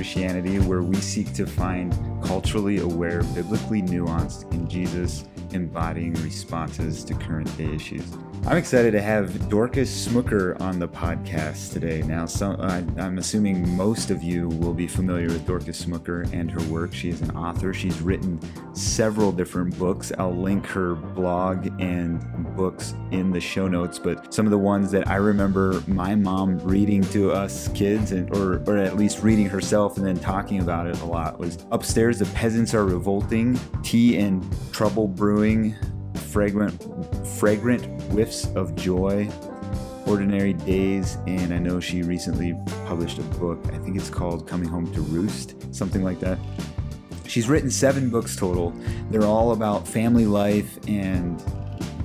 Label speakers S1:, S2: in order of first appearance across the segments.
S1: Christianity, where we seek to find culturally aware, biblically nuanced, in Jesus embodying responses to current day issues. I'm excited to have Dorcas Smucker on the podcast today. Now, some, I, am assuming most of you will be familiar with Dorcas Smucker and her work. She is an author. She's written several different books. I'll link her blog and books in the show notes, but some of the ones that I remember my mom reading to us kids, and, or, or at least reading herself and then talking about it a lot, was Upstairs, the Peasants Are Revolting, Tea and Trouble Brewing, fragrant fragrant whiffs of joy ordinary days. And i know she recently published a book. I think it's called coming home to roost something like that. She's written seven books total. They're all about family life and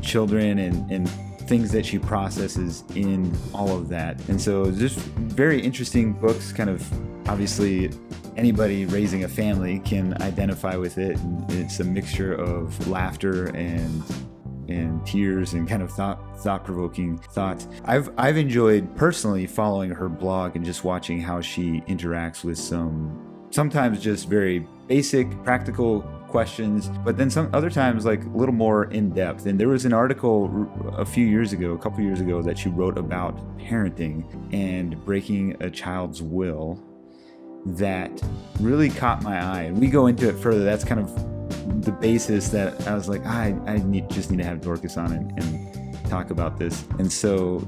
S1: children and, and things that she processes in all of that. And so just very interesting books kind of obviously anybody raising a family can identify with it. It's a mixture of laughter and and tears and kind of thought thought provoking thoughts. I've I've enjoyed personally following her blog and just watching how she interacts with some sometimes just very basic practical questions, but then some other times like a little more in depth. And there was an article a few years ago, a couple years ago, that she wrote about parenting and breaking a child's will that really caught my eye. And we go into it further. That's kind of the basis that I was like, I, I need, just need to have Dorcas on and, and talk about this. And so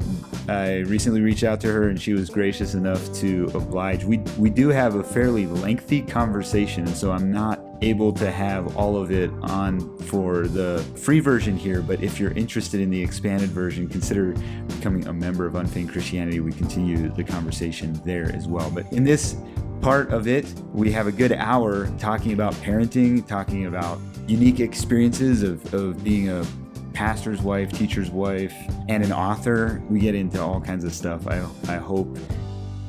S1: I recently reached out to her and she was gracious enough to oblige. We, we do have a fairly lengthy conversation, and so I'm not able to have all of it on for the free version here, but if you're interested in the expanded version, consider becoming a member of Unfeigned Christianity. We continue the conversation there as well. But in this part of it, we have a good hour talking about parenting, talking about unique experiences of, of being a pastor's wife, teacher's wife, and an author. We get into all kinds of stuff. I, I hope,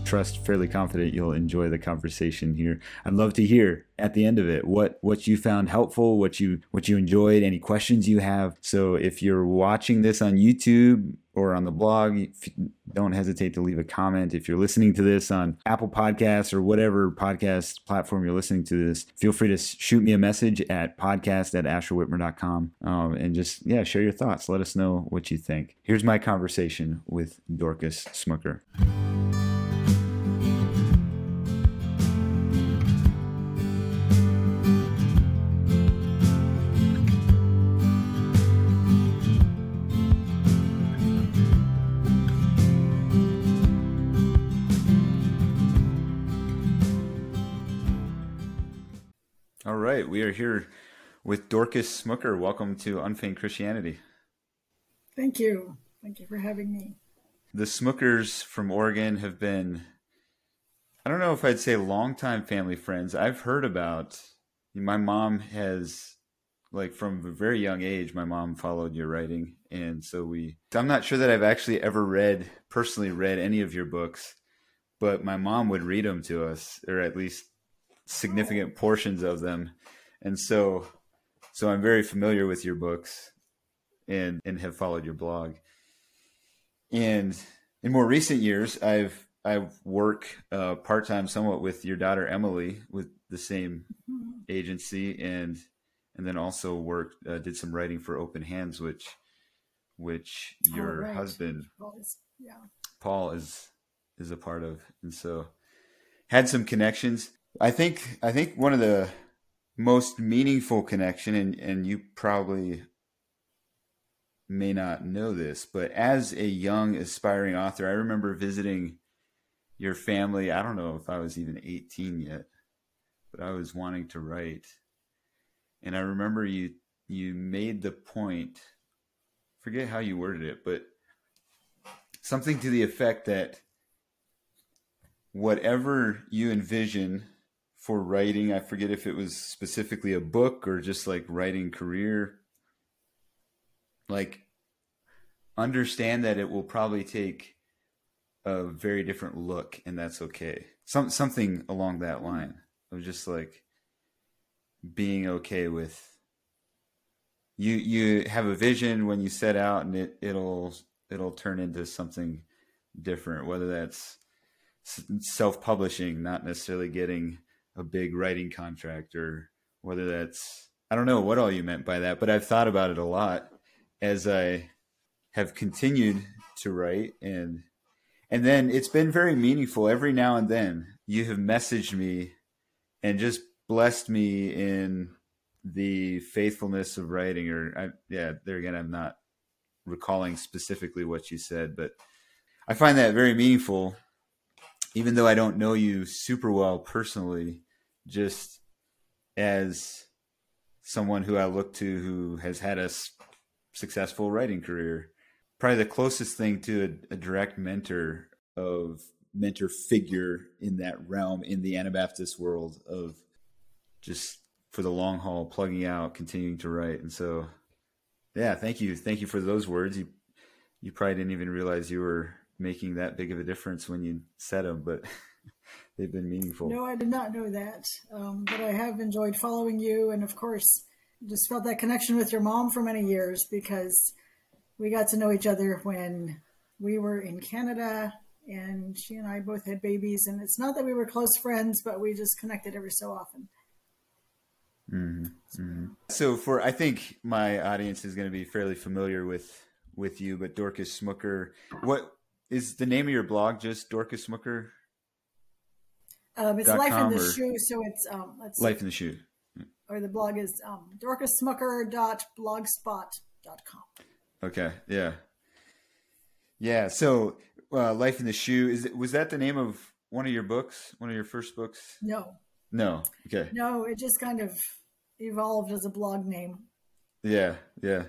S1: trust, fairly confident you'll enjoy the conversation here. I'd love to hear at the end of it what what you found helpful, what you what you enjoyed, any questions you have. So if you're watching this on YouTube, or on the blog. Don't hesitate to leave a comment. If you're listening to this on Apple Podcasts or whatever podcast platform you're listening to this, feel free to shoot me a message at podcast at asherwitmer.com um, and just, yeah, share your thoughts. Let us know what you think. Here's my conversation with Dorcas Smucker. With Dorcas Smucker. Welcome to Unfeigned Christianity.
S2: Thank you. Thank you for having me.
S1: The Smuckers from Oregon have been, I don't know if I'd say longtime family friends. I've heard about, my mom has, like from a very young age, my mom followed your writing. And so we, I'm not sure that I've actually ever read, personally read any of your books, but my mom would read them to us, or at least significant oh. portions of them and so so I'm very familiar with your books and and have followed your blog. And in more recent years, I've I work uh, part time somewhat with your daughter Emily with the same agency, and and then also worked uh, did some writing for Open Hands, which which your right. husband Paul is, yeah. Paul is is a part of, and so had some connections. I think I think one of the most meaningful connection, and, and you probably may not know this, but as a young aspiring author, I remember visiting your family. I don't know if I was even 18 yet, but I was wanting to write. And I remember you you made the point, forget how you worded it, but something to the effect that whatever you envision for writing. I forget if it was specifically a book or just like writing career. Like, understand that it will probably take a very different look, and that's okay. Some something along that line of just like being okay with you. You have a vision when you set out, and it it'll it'll turn into something different. Whether that's self publishing, not necessarily getting a big writing contract or whether that's, I don't know what all you meant by that, but I've thought about it a lot as I have continued to write and and then it's been very meaningful. Every now and then you have messaged me and just blessed me in the faithfulness of writing or I, yeah there again i'm not recalling specifically what you said but i find that very meaningful. Even though i don't know you super well personally just as someone who i look to who has had a successful writing career probably the closest thing to a, a direct mentor of mentor figure in that realm in the Anabaptist world of just for the long haul, plugging out, continuing to write. And so, yeah, thank you. Thank you for those words. You, you probably didn't even realize you were making that big of a difference when you said them, but they've been meaningful.
S2: No, I did not know that. Um, but I have enjoyed following you. And of course, just felt that connection with your mom for many years because we got to know each other when we were in Canada and she and I both had babies. And it's not that we were close friends, but we just connected every so often.
S1: Mm-hmm. Mm-hmm. So, for I think my audience is going to be fairly familiar with with you, but Dorcas Smucker, what is the name of your blog? Just Dorcas Smucker.
S2: Um, it's Life in the Shoe, so it's um,
S1: Life in the Shoe.
S2: Or the blog is um, dorcassmucker.blogspot.com.
S1: Okay. Yeah. Yeah. So, uh, Life in the Shoe is was that the name of one of your books? One of your first books?
S2: No.
S1: No. Okay.
S2: No, it just kind of evolved as a blog name.
S1: Yeah, yeah.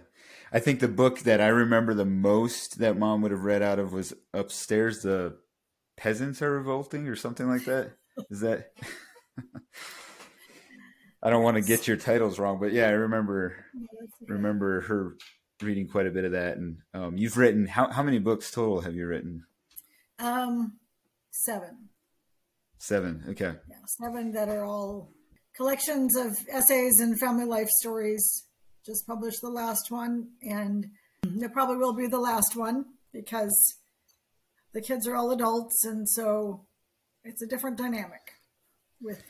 S1: I think the book that I remember the most that mom would have read out of was Upstairs the Peasants Are Revolting or something like that. Is that I don't want to get your titles wrong, but yeah, I remember remember her reading quite a bit of that. And um, you've written how how many books total have you written?
S2: Um, seven.
S1: Seven. Okay.
S2: Yeah, seven that are all collections of essays and family life stories. Just published the last one, and it probably will be the last one because the kids are all adults, and so it's a different dynamic with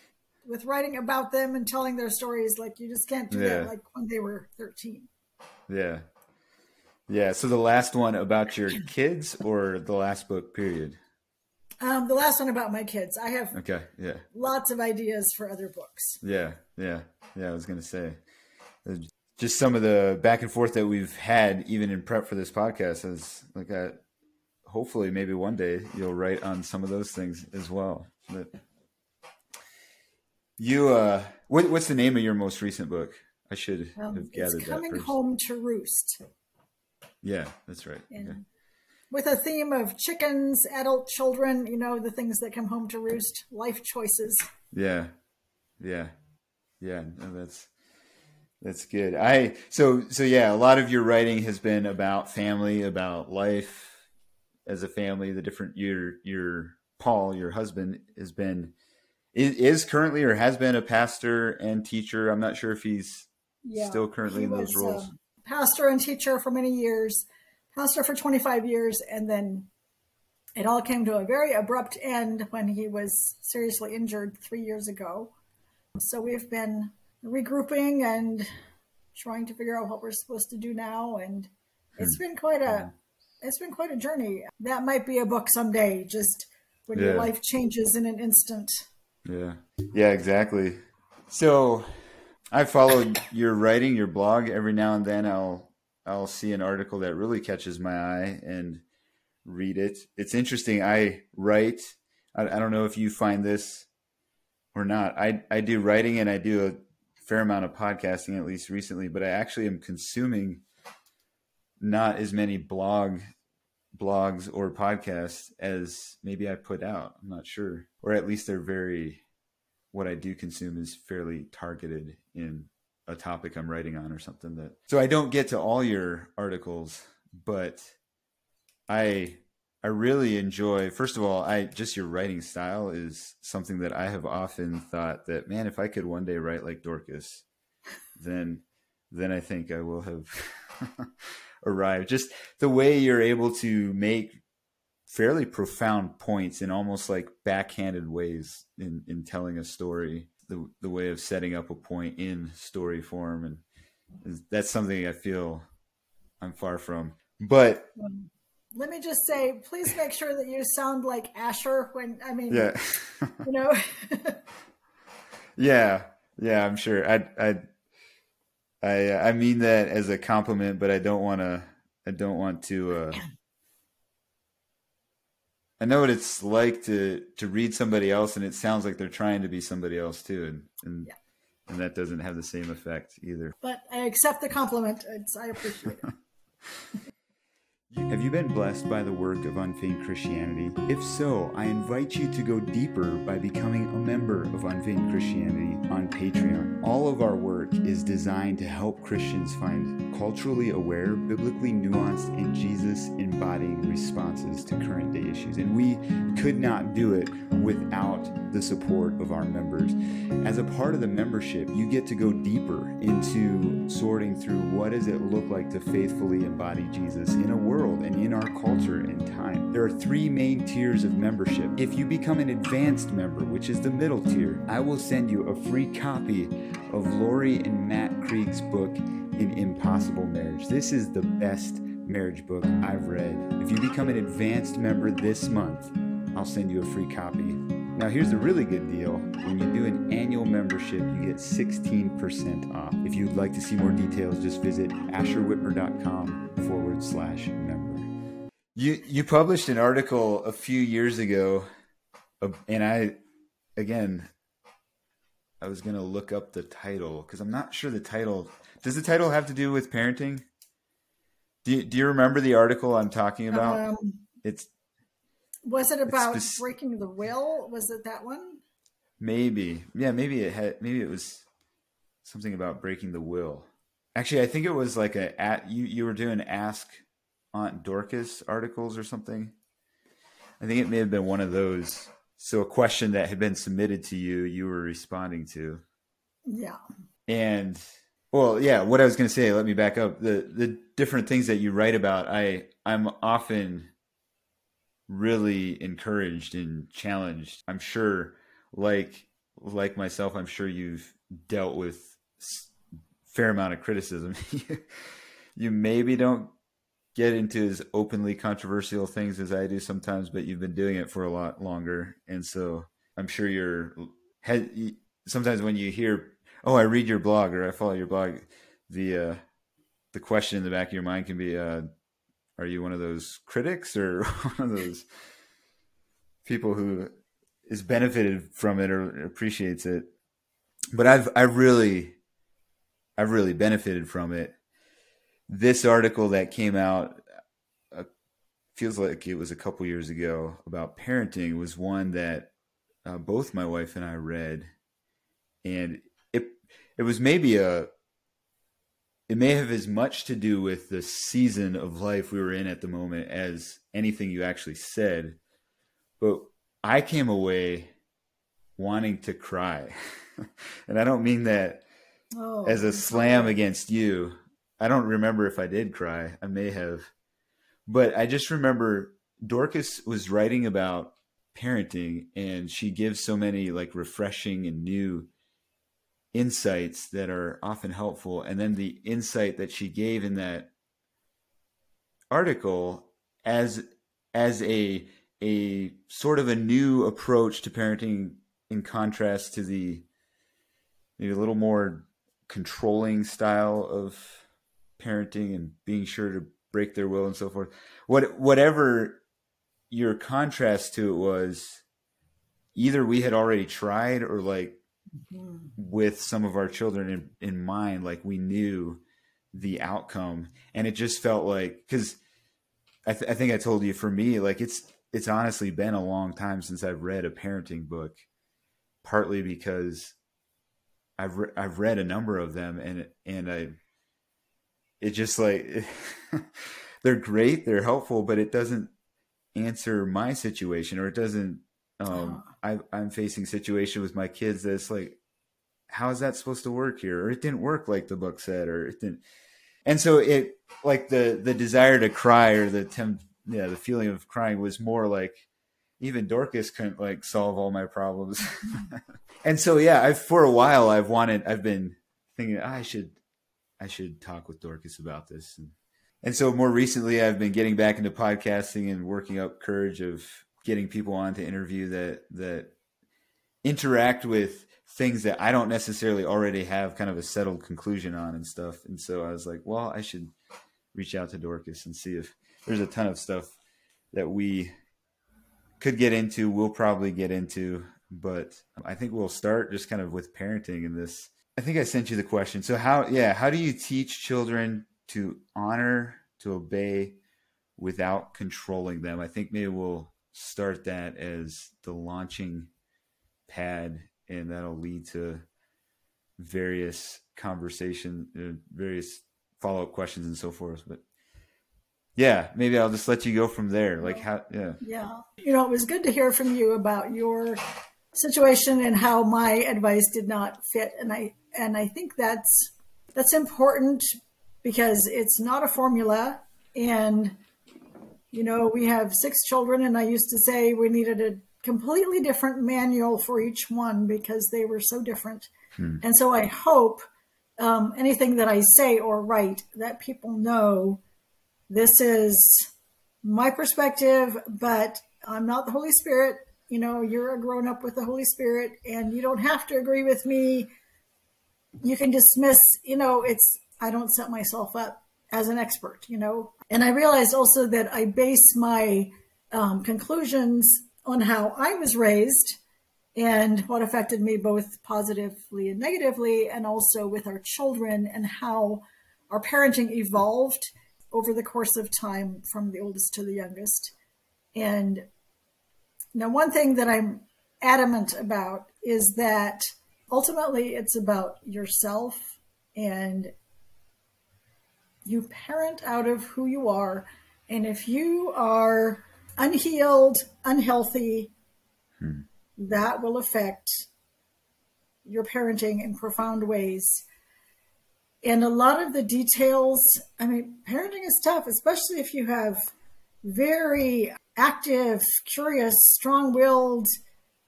S2: with writing about them and telling their stories. Like you just can't do yeah. that like when they were thirteen.
S1: Yeah, yeah. So the last one about your kids or the last book period?
S2: Um, the last one about my kids. I have
S1: okay, yeah,
S2: lots of ideas for other books.
S1: Yeah, yeah, yeah. I was gonna say, uh, just some of the back and forth that we've had, even in prep for this podcast, is like, I, hopefully, maybe one day you'll write on some of those things as well. But you, uh, what, what's the name of your most recent book? I should um, have gathered
S2: it's coming
S1: that. Coming
S2: home to roost.
S1: Yeah, that's right.
S2: With a theme of chickens, adult children, you know, the things that come home to roost, life choices.
S1: Yeah, yeah, yeah. No, that's that's good. I so so yeah. A lot of your writing has been about family, about life as a family. The different your your Paul, your husband, has been is, currently or has been a pastor and teacher. I'm not sure if he's yeah, still currently in those roles um,
S2: pastor and teacher for many years, pastor for 25 years, and then it all came to a very abrupt end when he was seriously injured three years ago. So we've been regrouping and trying to figure out what we're supposed to do now, and it's hmm. been quite a hmm. It's been quite a journey. That might be a book someday. Just when yeah. your life changes in an instant.
S1: Yeah. Yeah. Exactly. So I follow your writing, your blog. Every now and then, I'll I'll see an article that really catches my eye and read it. It's interesting. I write. I, I don't know if you find this or not. I I do writing and I do a fair amount of podcasting, at least recently. But I actually am consuming not as many blog blogs or podcasts as maybe I put out. I'm not sure, or at least they're very what I do consume is fairly targeted in a topic I'm writing on or something that so I don't get to all your articles, but I I really enjoy first of all, I just your writing style is something that I have often thought that man, if I could one day write like Dorcas, then then I think I will have arrived. Just the way you're able to make fairly profound points in almost like backhanded ways in, in telling a story, the, the way of setting up a point in story form. And that's something I feel I'm far from. But
S2: let me just say, please make sure that you sound like Asher when, I mean,
S1: yeah,
S2: you know,
S1: yeah, yeah, I'm sure. I, I, I, I mean that as a compliment, but I don't want to, I don't want to, uh, I know what it's like to to read somebody else, and it sounds like they're trying to be somebody else too, and and, yeah. and that doesn't have the same effect either.
S2: But I accept the compliment. It's, I appreciate it.
S1: Have you been blessed by the work of Unfeigned Christianity? If so, I invite you to go deeper by becoming a member of Unfeigned Christianity on Patreon. All of our work is designed to help Christians find culturally aware, biblically nuanced, and Jesus embodying responses to current day issues. And we could not do it without the support of our members. As a part of the membership, you get to go deeper into sorting through what does it look like to faithfully embody Jesus in a world world and in our culture and time. There are three main tiers of membership. If you become an advanced member, which is the middle tier, I will send you a free copy of Laurie and Matt Krieg's book, An Impossible Marriage. This is the best marriage book I've read. If you become an advanced member this month, I'll send you a free copy. Now, here's a really good deal. When you do an annual membership, you get 16% off. If you'd like to see more details, just visit asherwitmer.com forward slash member. You, you published an article a few years ago, uh, and I, again, I was going to look up the title because I'm not sure the title. Does the title have to do with parenting? Do you, do you remember the article I'm talking about? Um, it's
S2: was it about spec- breaking the will? Was it that one?
S1: Maybe. Yeah, maybe it had maybe it was something about breaking the will. Actually, I think it was like a at you you were doing ask Aunt Dorcas articles or something. I think it may have been one of those. So a question that had been submitted to you, you were responding to.
S2: Yeah.
S1: And well, yeah, what I was going to say, let me back up. The the different things that you write about, I I'm often really encouraged and challenged. I'm sure, like like myself, I'm sure you've dealt with fair amount of criticism. you maybe don't get into as openly controversial things as I do sometimes, but you've been doing it for a lot longer, and so I'm sure you're. Sometimes when you hear, "Oh, I read your blog" or "I follow your blog," the uh, the question in the back of your mind can be, uh, are you one of those critics or one of those people who is benefited from it or appreciates it? But I've I really I've really benefited from it. This article that came out uh, feels like it was a couple years ago about parenting was one that uh, both my wife and I read, and it it was maybe a it may have as much to do with the season of life we were in at the moment as anything you actually said. But I came away wanting to cry. and I don't mean that oh, as a slam against you. I don't remember if I did cry. I may have. But I just remember Dorcas was writing about parenting and she gives so many like refreshing and new insights that are often helpful. And then the insight that she gave in that article as as a a sort of a new approach to parenting in contrast to the maybe a little more controlling style of parenting and being sure to break their will and so forth. What whatever your contrast to it was, either we had already tried or like mm-hmm. with some of our children in, in mind like we knew the outcome and it just felt like because I, th- I think i told you for me like it's it's honestly been a long time since i've read a parenting book partly because i've re- i've read a number of them and and i it just like they're great they're helpful but it doesn't answer my situation or it doesn't um, I, I'm facing situation with my kids that's like, how is that supposed to work here? Or it didn't work like the book said, or it didn't. And so it like the the desire to cry or the temp, yeah, the feeling of crying was more like even Dorcas couldn't like solve all my problems. and so yeah, I for a while I've wanted I've been thinking oh, I should I should talk with Dorcas about this and and so more recently I've been getting back into podcasting and working up courage of getting people on to interview that that interact with things that I don't necessarily already have kind of a settled conclusion on and stuff. And so I was like, well, I should reach out to Dorcas and see if there's a ton of stuff that we could get into, we'll probably get into, but I think we'll start just kind of with parenting in this. I think I sent you the question. So how yeah, how do you teach children to honor, to obey without controlling them? I think maybe we'll start that as the launching pad and that'll lead to various conversation, uh, various follow up questions and so forth. But yeah, maybe I'll just let you go from there. Like how, yeah.
S2: Yeah. You know, it was good to hear from you about your situation and how my advice did not fit. And I, and I think that's, that's important because it's not a formula. And, you know, we have six children and I used to say we needed a completely different manual for each one because they were so different. Hmm. And so I hope um, anything that I say or write that people know this is my perspective, but I'm not the Holy Spirit. You know, you're a grown up with the Holy Spirit and you don't have to agree with me. You can dismiss, you know, it's, I don't set myself up as an expert, you know. And I realized also that I base my um, conclusions on how I was raised and what affected me both positively and negatively, and also with our children and how our parenting evolved over the course of time from the oldest to the youngest. And now, one thing that I'm adamant about is that ultimately it's about yourself and you parent out of who you are. And if you are unhealed, unhealthy, hmm. that will affect your parenting in profound ways. And a lot of the details, I mean, parenting is tough, especially if you have very active, curious, strong willed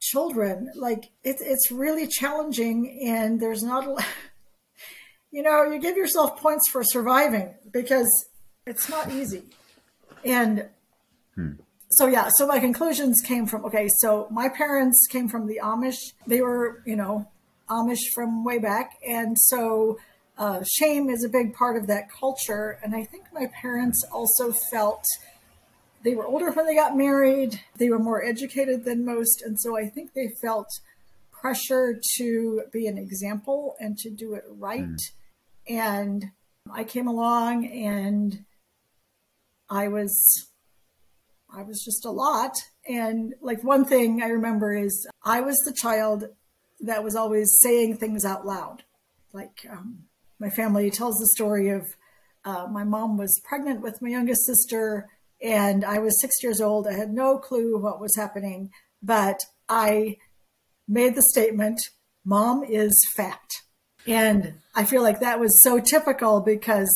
S2: children. Like, it, it's really challenging, and there's not a you know, you give yourself points for surviving because it's not easy. And hmm so yeah, so my conclusions came from okay, so my parents came from the Amish. They were, you know, Amish from way back, and so uh, shame is a big part of that culture. And I think my parents also felt they were older when they got married. They were more educated than most, and so I think they felt pressure to be an example and to do it right. Mm. And I came along and I was I was just a lot. And like one thing I remember is I was the child that was always saying things out loud. Like um, my family tells the story of uh, my mom was pregnant with my youngest sister, and I was six years old. I had no clue what was happening, but I made the statement, Mom is fat. And I feel like that was so typical because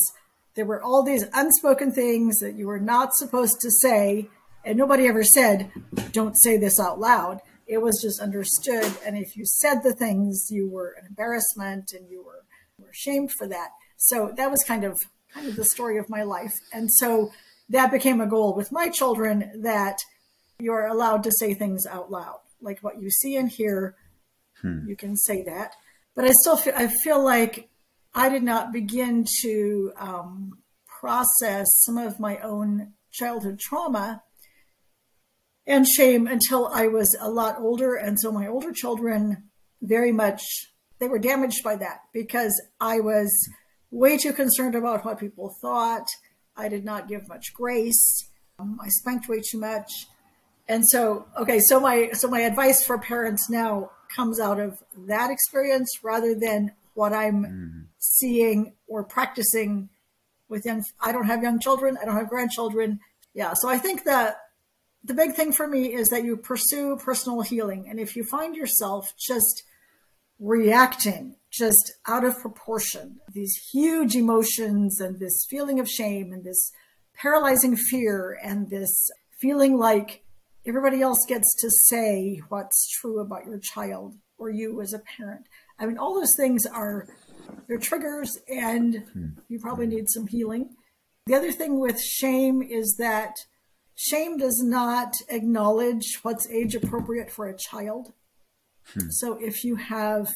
S2: there were all these unspoken things that you were not supposed to say and nobody ever said, don't say this out loud. It was just understood. And if you said the things, you were an embarrassment and you were, were shamed for that. So that was kind of kind of the story of my life. And so that became a goal with my children that you're allowed to say things out loud. Like what you see and hear, hmm. you can say that. But I still feel, I feel like I did not begin to um, process some of my own childhood trauma and shame until I was a lot older. And so my older children very much they were damaged by that because I was way too concerned about what people thought. I did not give much grace. Um, I spanked way too much. And so, okay, so my so my advice for parents now comes out of that experience rather than what I'm mm-hmm. seeing or practicing with young. I don't have young children. I don't have grandchildren. Yeah, so I think that the big thing for me is that you pursue personal healing. And if you find yourself just reacting just out of proportion, these huge emotions and this feeling of shame and this paralyzing fear and this feeling like everybody else gets to say what's true about your child or you as a parent. I mean, all those things are they're triggers, and hmm. you probably need some healing. The other thing with shame is that shame does not acknowledge what's age appropriate for a child. Hmm. So if you have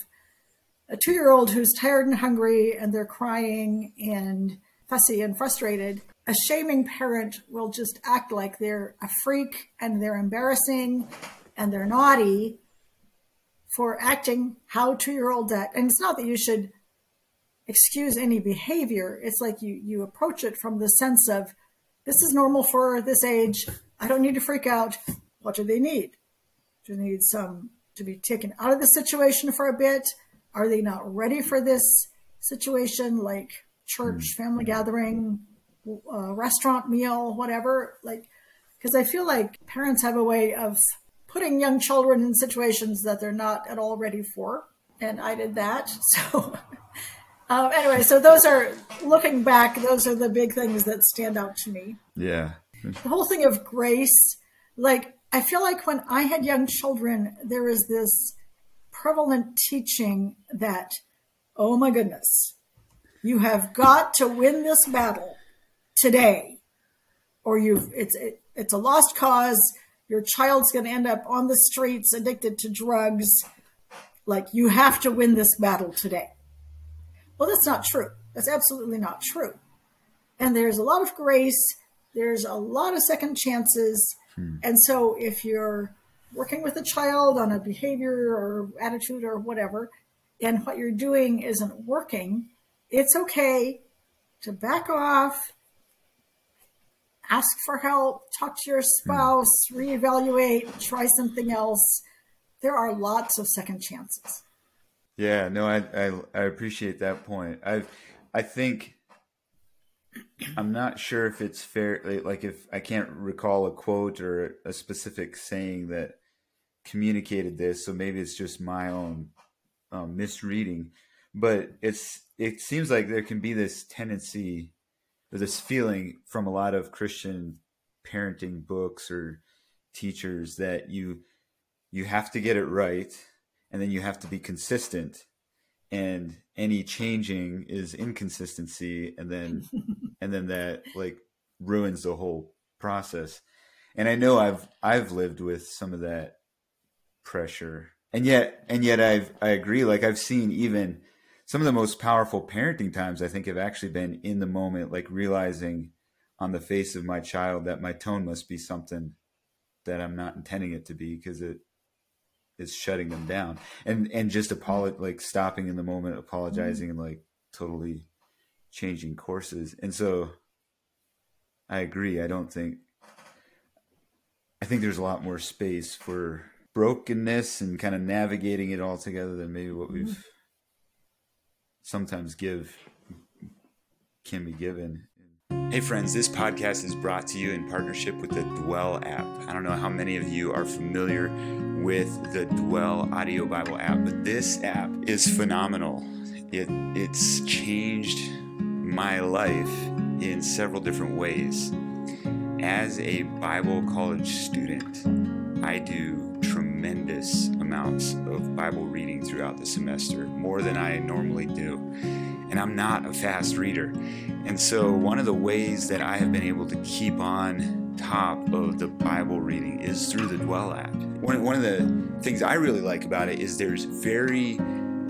S2: a two year old who's tired and hungry and they're crying and fussy and frustrated, a shaming parent will just act like they're a freak and they're embarrassing and they're naughty for acting how two year old act. And it's not that you should excuse any behavior. It's like you, you approach it from the sense of this is normal for this age. I don't need to freak out. What do they need? Do they need some to be taken out of the situation for a bit? Are they not ready for this situation, like church, hmm. family gathering, uh, restaurant meal, whatever? Like, because I feel like parents have a way of putting young children in situations that they're not at all ready for. And I did that. So, um, anyway, so those are looking back, those are the big things that stand out to me.
S1: Yeah.
S2: The whole thing of grace, like, I feel like when I had young children, there was this prevalent teaching that, oh my goodness, you have got to win this battle today, or you've it's it, it's a lost cause. Your child's going to end up on the streets, addicted to drugs. Like you have to win this battle today. Well, that's not true. That's absolutely not true. And there's a lot of grace. There's a lot of second chances. Hmm. And so if you're working with a child on a behavior or attitude or whatever, and what you're doing isn't working, it's okay to back off, ask for help, talk to your hmm. spouse, reevaluate, try something else. There are lots of second chances.
S1: Yeah, no, I, I, I appreciate that point. I I think I'm not sure if it's fair. Like, if I can't recall a quote or a specific saying that communicated this, so maybe it's just my own um, misreading. But it's it seems like there can be this tendency or this feeling from a lot of Christian parenting books or teachers that you you have to get it right and then you have to be consistent and any changing is inconsistency and then and then that like ruins the whole process and i know i've i've lived with some of that pressure and yet and yet i've i agree like i've seen even some of the most powerful parenting times i think have actually been in the moment like realizing on the face of my child that my tone must be something that i'm not intending it to be because it is shutting them down and and just apolo- like stopping in the moment apologizing mm-hmm. and like totally changing courses and so i agree i don't think i think there's a lot more space for brokenness and kind of navigating it all together than maybe what we've mm-hmm. sometimes give can be given Hey, friends, this podcast is brought to you in partnership with the Dwell app. I don't know how many of you are familiar with the Dwell Audio Bible app, but this app is phenomenal. It, it's changed my life in several different ways. As a Bible college student, I do tremendous amounts of Bible reading throughout the semester, more than I normally do. And I'm not a fast reader. And so, one of the ways that I have been able to keep on top of the Bible reading is through the Dwell app. One, one of the things I really like about it is there's very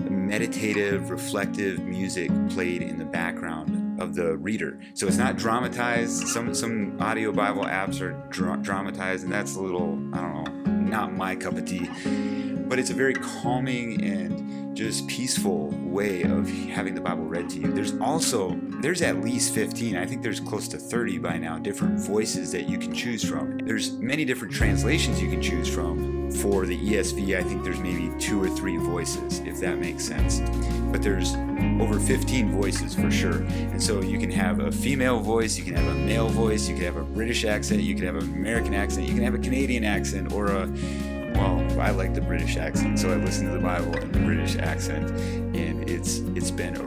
S1: meditative, reflective music played in the background of the reader. So it's not dramatized. Some some audio Bible apps are dra- dramatized, and that's a little I don't know, not my cup of tea. But it's a very calming and just peaceful way of having the Bible read to you. There's also there's at least 15, I think there's close to 30 by now different voices that you can choose from. There's many different translations you can choose from. For the ESV, I think there's maybe two or three voices, if that makes sense. But there's over 15 voices for sure. And so you can have a female voice, you can have a male voice, you can have a British accent, you can have an American accent, you can have a Canadian accent, or a well, I like the British accent, so I listen to the Bible in the British accent, and it's it's been a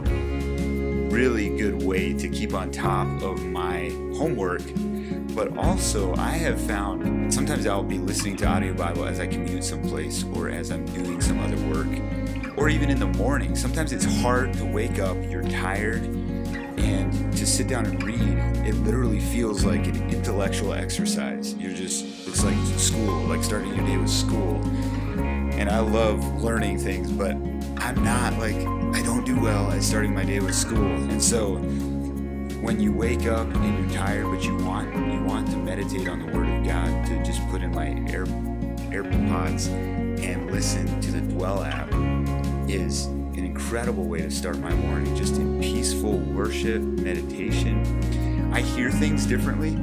S1: really good way to keep on top of my homework, but also I have found sometimes I'll be listening to audio Bible as I commute someplace or as I'm doing some other work, or even in the morning. Sometimes it's hard to wake up, you're tired, and to sit down and read, it literally feels like an intellectual exercise. You're just, like school, like starting your day with school. And I love learning things, but I'm not like, I don't do well at starting my day with school. And so when you wake up and you're tired, but you want you want to meditate on the Word of God, to just put in my Air AirPods and listen to the Dwell app is an incredible way to start my morning, just in peaceful worship, meditation. I hear things differently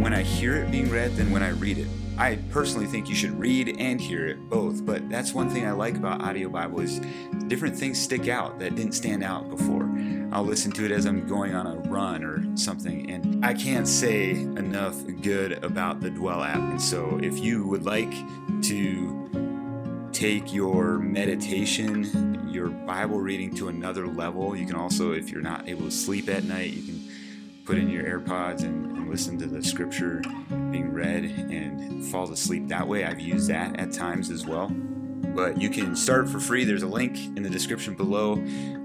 S1: when I hear it being read than when I read it. I personally think you should read and hear it both, but that's one thing I like about audio Bible is different things stick out that didn't stand out before. I'll listen to it as I'm going on a run or something, and I can't say enough good about the Dwell app. And so, if you would like to take your meditation, your Bible reading to another level, you can also, if you're not able to sleep at night, you can put in your AirPods and, and listen to the scripture being read and fall asleep that way. I've used that at times as well but you can start for free. There's a link in the description below,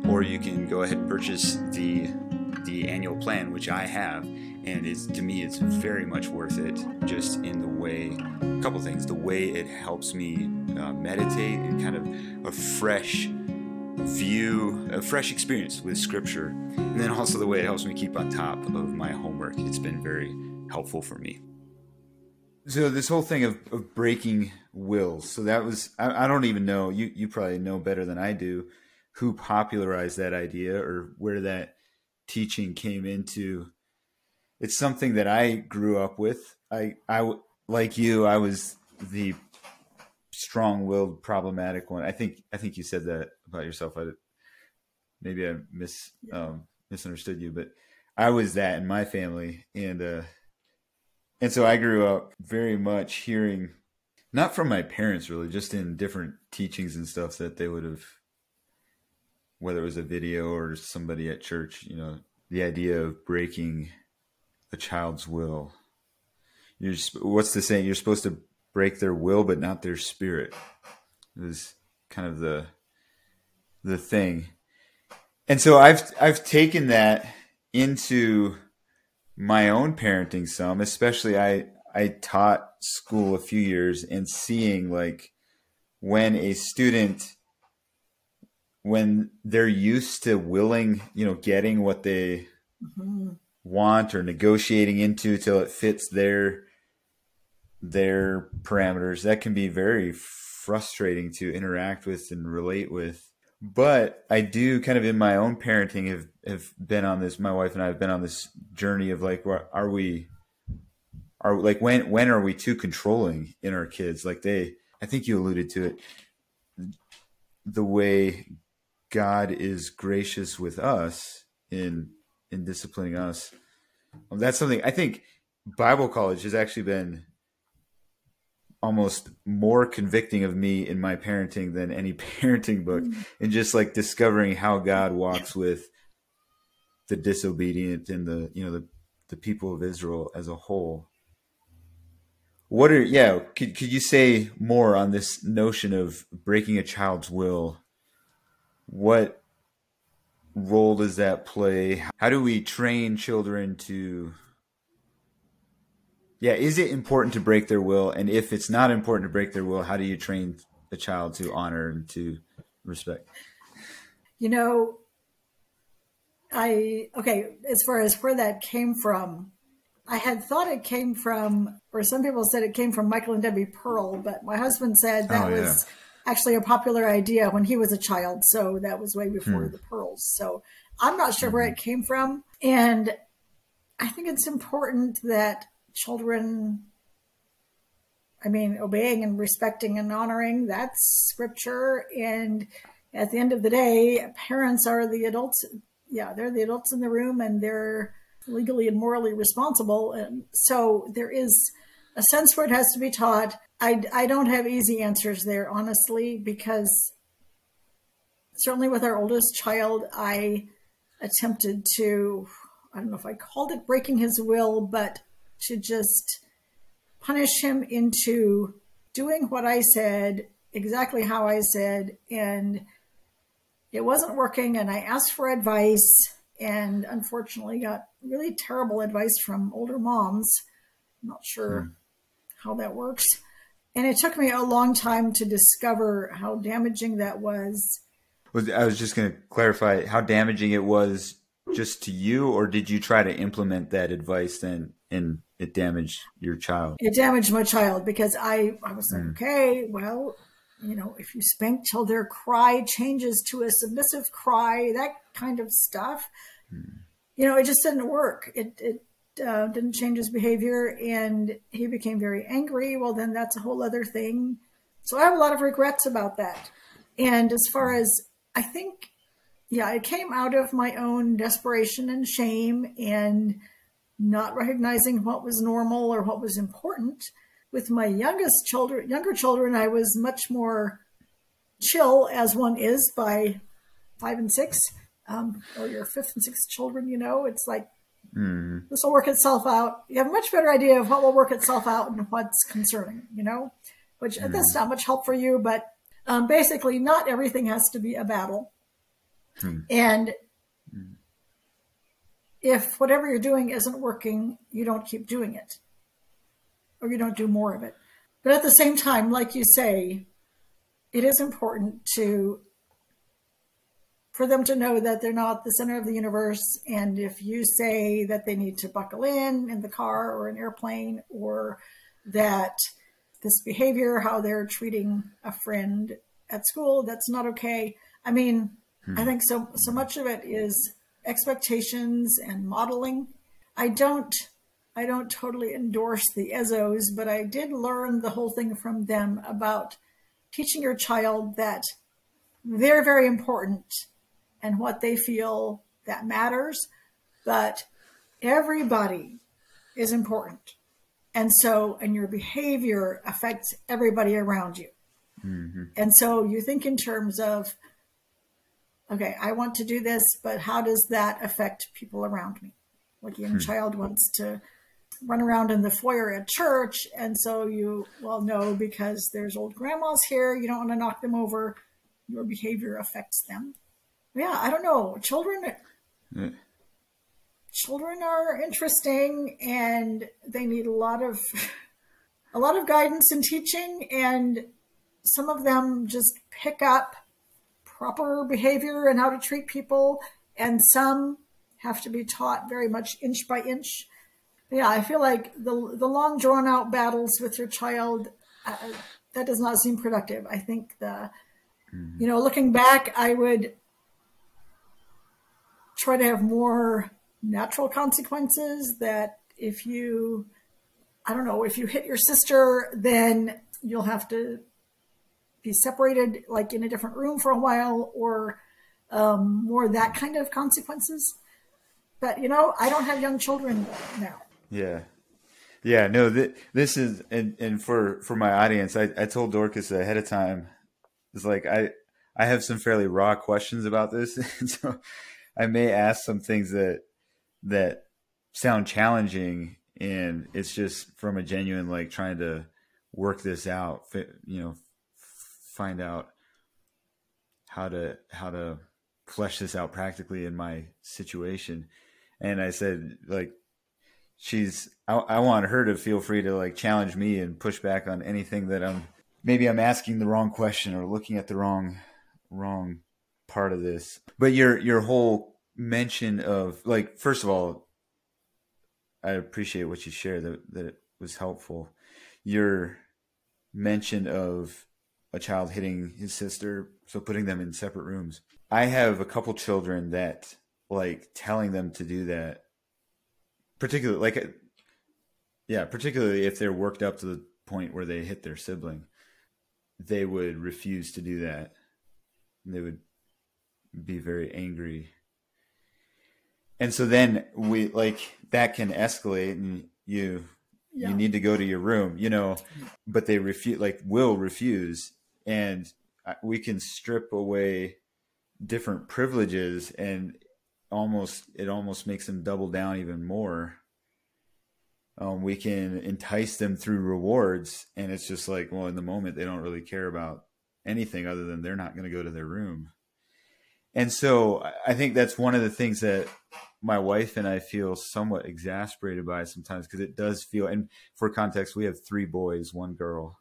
S1: or you can go ahead and purchase the the annual plan, which I have, and it's to me it's very much worth it. Just in the way, a couple things, the way it helps me uh, meditate and kind of a fresh view, a fresh experience with Scripture, and then also the way it helps me keep on top of my homework. It's been very helpful for me. So this whole thing of, of breaking wills. So that was I, I, don't even know. You you probably know better than I do who popularized that idea or where that teaching came into. It's something that I grew up with. I I like you. I was the strong-willed, problematic one. I think I think you said that about yourself. I maybe I mis um, misunderstood you, but I was that in my family, and uh, and so I grew up very much hearing, not from my parents really, just in different teachings and stuff that they would have, whether it was a video or somebody at church, you know, the idea of breaking a child's will. You're just, what's the saying? You're supposed to break their will, but not their spirit. It was kind of the the thing. And so I've I've taken that into my own parenting some, especially I I taught school a few years and seeing like when a student when they're used to willing, you know, getting what they mm-hmm. want or negotiating into till it fits their their parameters, that can be very frustrating to interact with and relate with but I do kind of in my own parenting have have been on this. My wife and I have been on this journey of like, are we, are like when when are we too controlling in our kids? Like they, I think you alluded to it, the way God is gracious with us in in disciplining us. Um, that's something I think Bible college has actually been almost more convicting of me in my parenting than any parenting book mm. and just like discovering how god walks with the disobedient and the you know the, the people of israel as a whole. What are yeah could, could you say more on this notion of breaking a child's will? What role does that play? How do we train children to yeah, is it important to break their will? And if it's not important to break their will, how do you train a child to honor and to respect?
S2: You know, I okay, as far as where that came from, I had thought it came from, or some people said it came from Michael and Debbie Pearl, but my husband said that oh, yeah. was actually a popular idea when he was a child. So that was way before hmm. the Pearls. So I'm not sure mm-hmm. where it came from. And I think it's important that children I mean, obeying and respecting and honoring, that's scripture. And at the end of the day, parents are the adults. Yeah, they're the adults in the room and they're legally and morally responsible. And so there is a sense where it has to be taught. I, I don't have easy answers there, honestly, because certainly with our oldest child, I attempted to I don't know if I called it breaking his will, but to just punish him into doing what I said exactly how I said, and it wasn't working. And I asked for advice, and unfortunately, got really terrible advice from older moms. I'm not sure hmm. how that works. And it took me a long time to discover how damaging that was.
S1: I was just going to clarify how damaging it was just to you, or did you try to implement that advice then and it damaged your child?
S2: It damaged my child because I, I was like, mm. okay, well, you know, if you spank till their cry changes to a submissive cry, that kind of stuff. Hmm. You know, it just didn't work. It, it uh, didn't change his behavior and he became very angry. Well, then that's a whole other thing. So I have a lot of regrets about that. And as far as I think, yeah, it came out of my own desperation and shame and not recognizing what was normal or what was important with my youngest children, younger children, I was much more chill as one is by five and six, um, or your fifth and sixth children. You know, it's like mm. this will work itself out. You have a much better idea of what will work itself out and what's concerning. You know, which mm. that's not much help for you, but um, basically, not everything has to be a battle, mm. and hmm. If whatever you're doing isn't working, you don't keep doing it or you don't do more of it. But at the same time, like you say, it is important to for them to know that they're not the center of the universe. And if you say that they need to buckle in in the car or an airplane, or that this behavior, how they're treating a friend at school, that's not okay. I mean, hmm. I think so. So much of it is expectations and modeling. I don't I don't totally endorse the Ezzos, but I did learn the whole thing from them about teaching your child that they're very important and what they feel that matters, but everybody is important. And so, and your behavior affects everybody around you. Mm-hmm. And so you think in terms of, okay, I want to do this, but how does that affect people around me? Like a young hmm. child wants to run around in the foyer at church. And so you, well, no, because there's old grandmas here, you don't want to knock them over. Your behavior affects them. Yeah, I don't know. Children, yeah. children are interesting and they need a lot of, a lot of guidance and teaching. And some of them just pick up proper behavior and how to treat people. And some have to be taught very much inch by inch yeah, I feel like the the long drawn out battles with your child uh, that does not seem productive. I think the mm-hmm. you know looking back, I would try to have more natural consequences. That if you I don't know if you hit your sister, then you'll have to be separated, like in a different room for a while, or um, more that kind of consequences. But you know, I don't have young children now.
S1: Yeah. Yeah, no, th- this is, and, and for, for my audience, I, I told Dorcas ahead of time, it's like, I, I have some fairly raw questions about this. and so I may ask some things that, that sound challenging and it's just from a genuine, like trying to work this out, you know, find out how to, how to flesh this out practically in my situation. And I said, like, she's I, I, want her to feel free to like challenge me and push back on anything that I'm maybe I'm asking the wrong question or looking at the wrong wrong part of this. But your your whole mention of like first of all I appreciate what you shared that that it was helpful. Your mention of a child hitting his sister, so putting them in separate rooms. I have a couple children that like telling them to do that particularly like uh, yeah particularly if they're worked up to the point where they hit their sibling they would refuse to do that they would be very angry and so then we like that can escalate and you yeah. you need to go to your room you know but they refuse like will refuse and we can strip away different privileges and almost it almost makes them double down even more. Um, we can entice them through rewards, and it's just like, well, in the moment they don't really care about anything other than they're not going to go to their room. And so I think that's one of the things that my wife and I feel somewhat exasperated by sometimes because it does feel. And for context, we have three boys, one girl,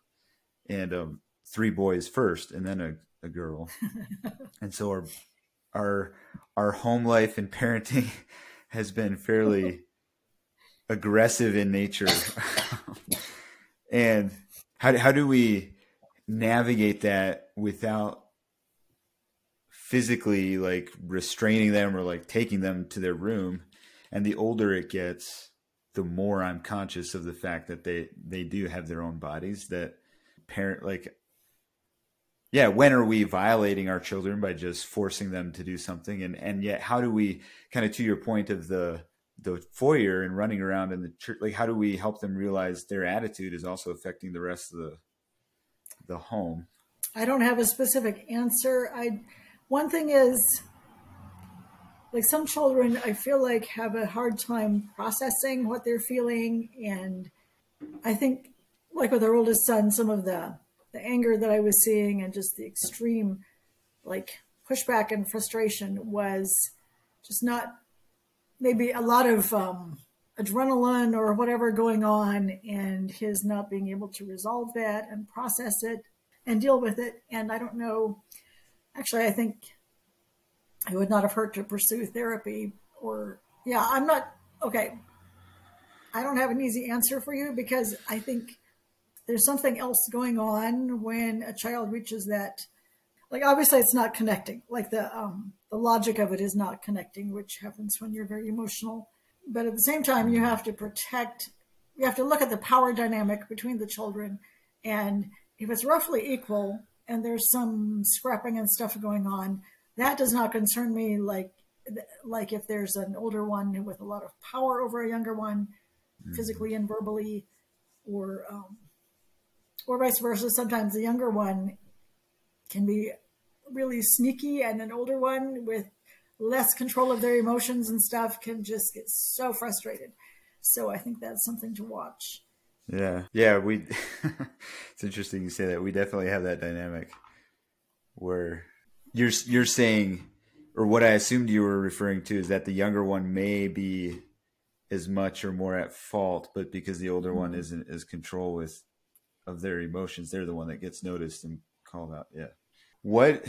S1: and um, three boys first, and then a, a girl. and so our our our home life and parenting has been fairly aggressive in nature. and how how do we navigate that without physically like restraining them or like taking them to their room and the older it gets the more i'm conscious of the fact that they they do have their own bodies that parent like yeah when are we violating our children by just forcing them to do something and and yet how do we kind of to your point of the the foyer and running around in the church like how do we help them realize their attitude is also affecting the rest of the the home
S2: i don't have a specific answer i one thing is, like some children, I feel like have a hard time processing what they're feeling. And I think, like with our oldest son, some of the, the anger that I was seeing and just the extreme, like, pushback and frustration was just not maybe a lot of um, adrenaline or whatever going on, and his not being able to resolve that and process it and deal with it. And I don't know actually, I think it would not have hurt to pursue therapy or, yeah, I'm not, okay. I don't have an easy answer for you because I think there's something else going on when a child reaches that. Like obviously, it's not connecting. Like the um, the logic of it is not connecting, which happens when you're very emotional. But at the same time, you have to protect. You have to look at the power dynamic between the children, and if it's roughly equal, and there's some scrapping and stuff going on, that does not concern me. Like, like if there's an older one with a lot of power over a younger one, mm-hmm. physically and verbally, or um, or vice versa. Sometimes the younger one can be really sneaky, and an older one with less control of their emotions and stuff can just get so frustrated. So I think that's something to watch.
S1: Yeah, yeah. We. it's interesting you say that. We definitely have that dynamic where you're you're saying, or what I assumed you were referring to is that the younger one may be as much or more at fault, but because the older one mm-hmm. isn't as control with of their emotions, they're the one that gets noticed and called out. Yeah. What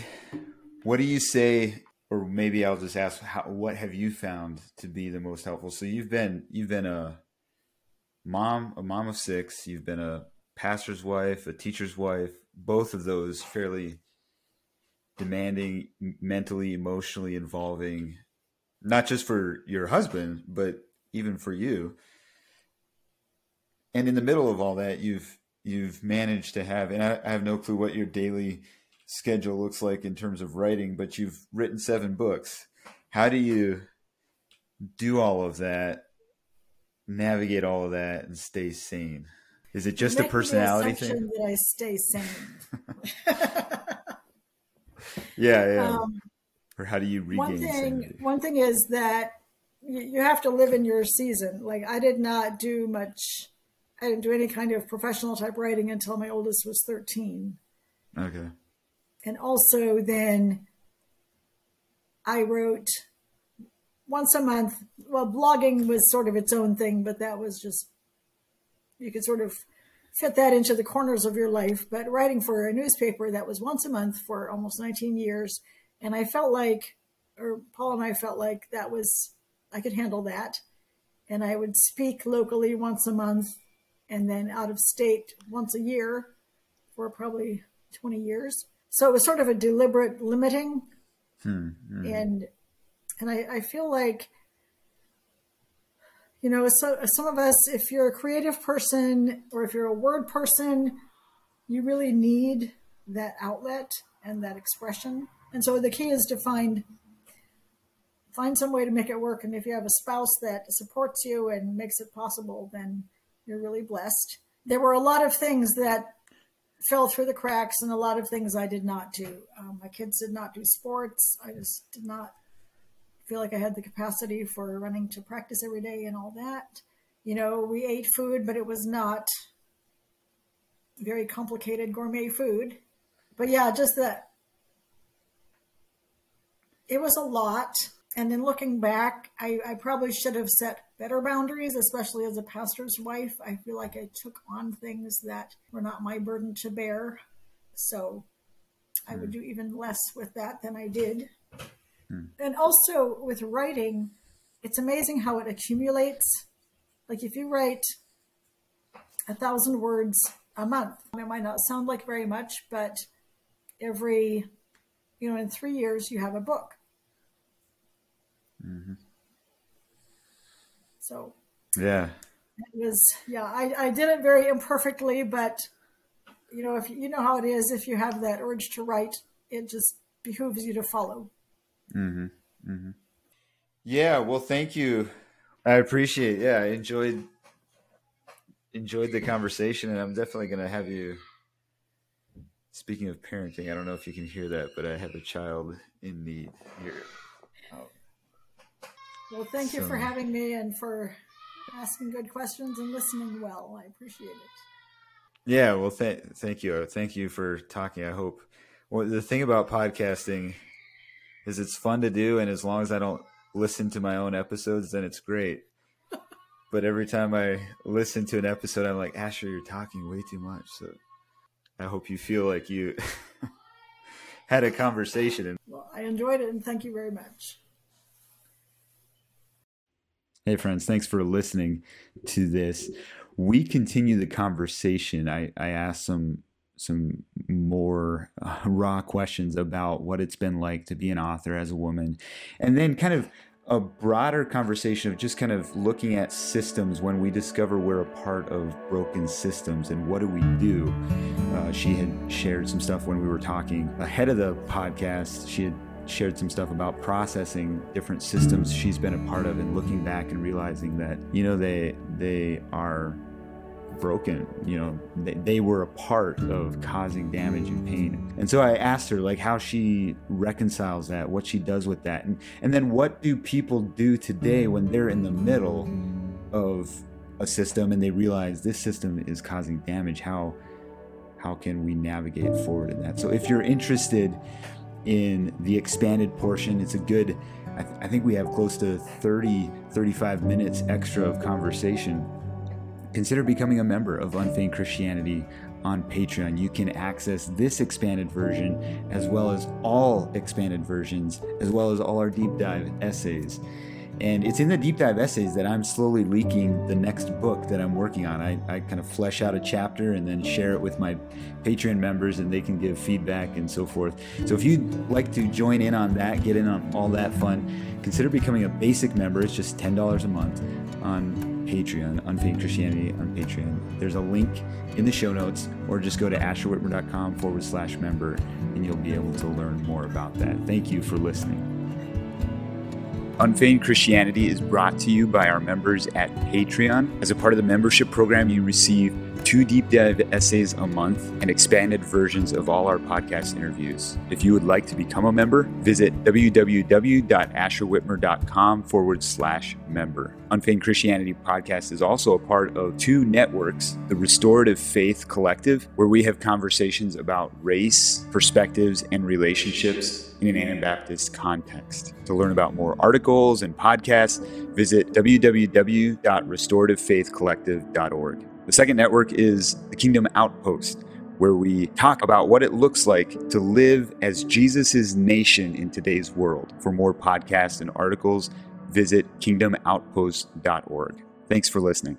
S1: What do you say? Or maybe I'll just ask, how, what have you found to be the most helpful? So you've been you've been a mom, a mom of six. You've been a pastor's wife, a teacher's wife. Both of those fairly demanding, mentally, emotionally involving, not just for your husband, but even for you. And in the middle of all that, you've you've managed to have, and I, I have no clue what your daily schedule looks like in terms of writing, but you've written seven books. How do you do all of that navigate all of that and stay sane? Is it just a personality thing?
S2: That I stay sane.
S1: yeah, yeah. Um, or how do you regain
S2: one thing,
S1: sanity?
S2: One thing is that you have to live in your season. Like I did not do much. I didn't do any kind of professional type writing until my oldest was thirteen.
S1: Okay.
S2: And also then I wrote once a month. Well, blogging was sort of its own thing, but that was just, you could sort of fit that into the corners of your life. But writing for a newspaper that was once a month for almost 19 years. And I felt like, or Paul and I felt like that was, I could handle that. And I would speak locally once a month and then out of state once a year for probably 20 years. So it was sort of a deliberate limiting.
S1: Hmm, hmm.
S2: And and I, I feel like, you know, so some of us, if you're a creative person or if you're a word person, you really need that outlet and that expression. And so the key is to find find some way to make it work. And if you have a spouse that supports you and makes it possible, then you're really blessed. There were a lot of things that fell through the cracks and a lot of things I did not do. Um, my kids did not do sports. I just did not feel like I had the capacity for running to practice every day and all that. You know, we ate food, but it was not very complicated gourmet food. But yeah, just that it was a lot. And then looking back, I, I, probably should have set better boundaries, especially as a pastor's wife. I feel like I took on things that were not my burden to bear. So I would hmm. do even less with that than I did. Hmm. And also with writing, it's amazing how it accumulates. Like if you write a thousand words a month, it might not sound like very much, but every, you know, in three years, you have a book. Mm-hmm. So,
S1: yeah,
S2: it was, yeah, I, I did it very imperfectly, but you know, if you know how it is, if you have that urge to write, it just behooves you to follow.
S1: Mm-hmm. Mm-hmm. Yeah. Well, thank you. I appreciate. Yeah, I enjoyed enjoyed the conversation, and I'm definitely going to have you. Speaking of parenting, I don't know if you can hear that, but I have a child in need here.
S2: Well, thank you for having me and for asking good questions and listening well. I appreciate it.
S1: Yeah, well, th- thank you. Thank you for talking. I hope. Well, the thing about podcasting is it's fun to do, and as long as I don't listen to my own episodes, then it's great. but every time I listen to an episode, I'm like, Asher, you're talking way too much. So I hope you feel like you had a conversation.
S2: Well, I enjoyed it, and thank you very much.
S1: Hey, friends, thanks for listening to this we continue the conversation. I, I asked some some more uh, raw questions about what it's been like to be an author as a woman, and then kind of a broader conversation of just kind of looking at systems when we discover we're a part of broken systems and what do we do. Uh, she had shared some stuff when we were talking ahead of the podcast. She had shared some stuff about processing different systems she's been a part of and looking back and realizing that you know they they are broken you know they, they were a part of causing damage and pain. And so i asked her like how she reconciles that what she does with that and and then what do people do today when they're in the middle of a system and they realize this system is causing damage? How how can we navigate forward in that? So if you're interested in the expanded portion it's a good I, th- I think we have close to 30 35 minutes extra of conversation consider becoming a member of Unfeigned Christianity on Patreon. You can access this expanded version as well as all expanded versions, as well as all our deep dive essays. And it's in the deep dive essays that I'm slowly leaking the next book that I'm working on. I, I kind of flesh out a chapter and then share it with my Patreon members, and they can give feedback and so forth. So if you'd like to join in on that, get in on all that fun, consider becoming a basic member. It's just $10 a month on Patreon, Unfeigned Christianity on Patreon. There's a link in the show notes, or just go to asherwitmer.com forward slash member, and you'll be able to learn more about that. Thank you for listening. Unfeigned Christianity is brought to you by our members at Patreon. As a part of the membership program, you receive two deep dive essays a month, and expanded versions of all our podcast interviews. If you would like to become a member, visit www.asherwitmer.com forward slash member. Unfeigned Christianity podcast is also a part of two networks the Restorative Faith Collective, where we have conversations about race, perspectives, and relationships in an Anabaptist context. To learn about more articles and podcasts, visit www.restorativefaithcollective.org. The second network is the Kingdom Outpost, where we talk about what it looks like to live as Jesus' nation in today's world. For more podcasts and articles, visit kingdomoutpost.org. Thanks for listening.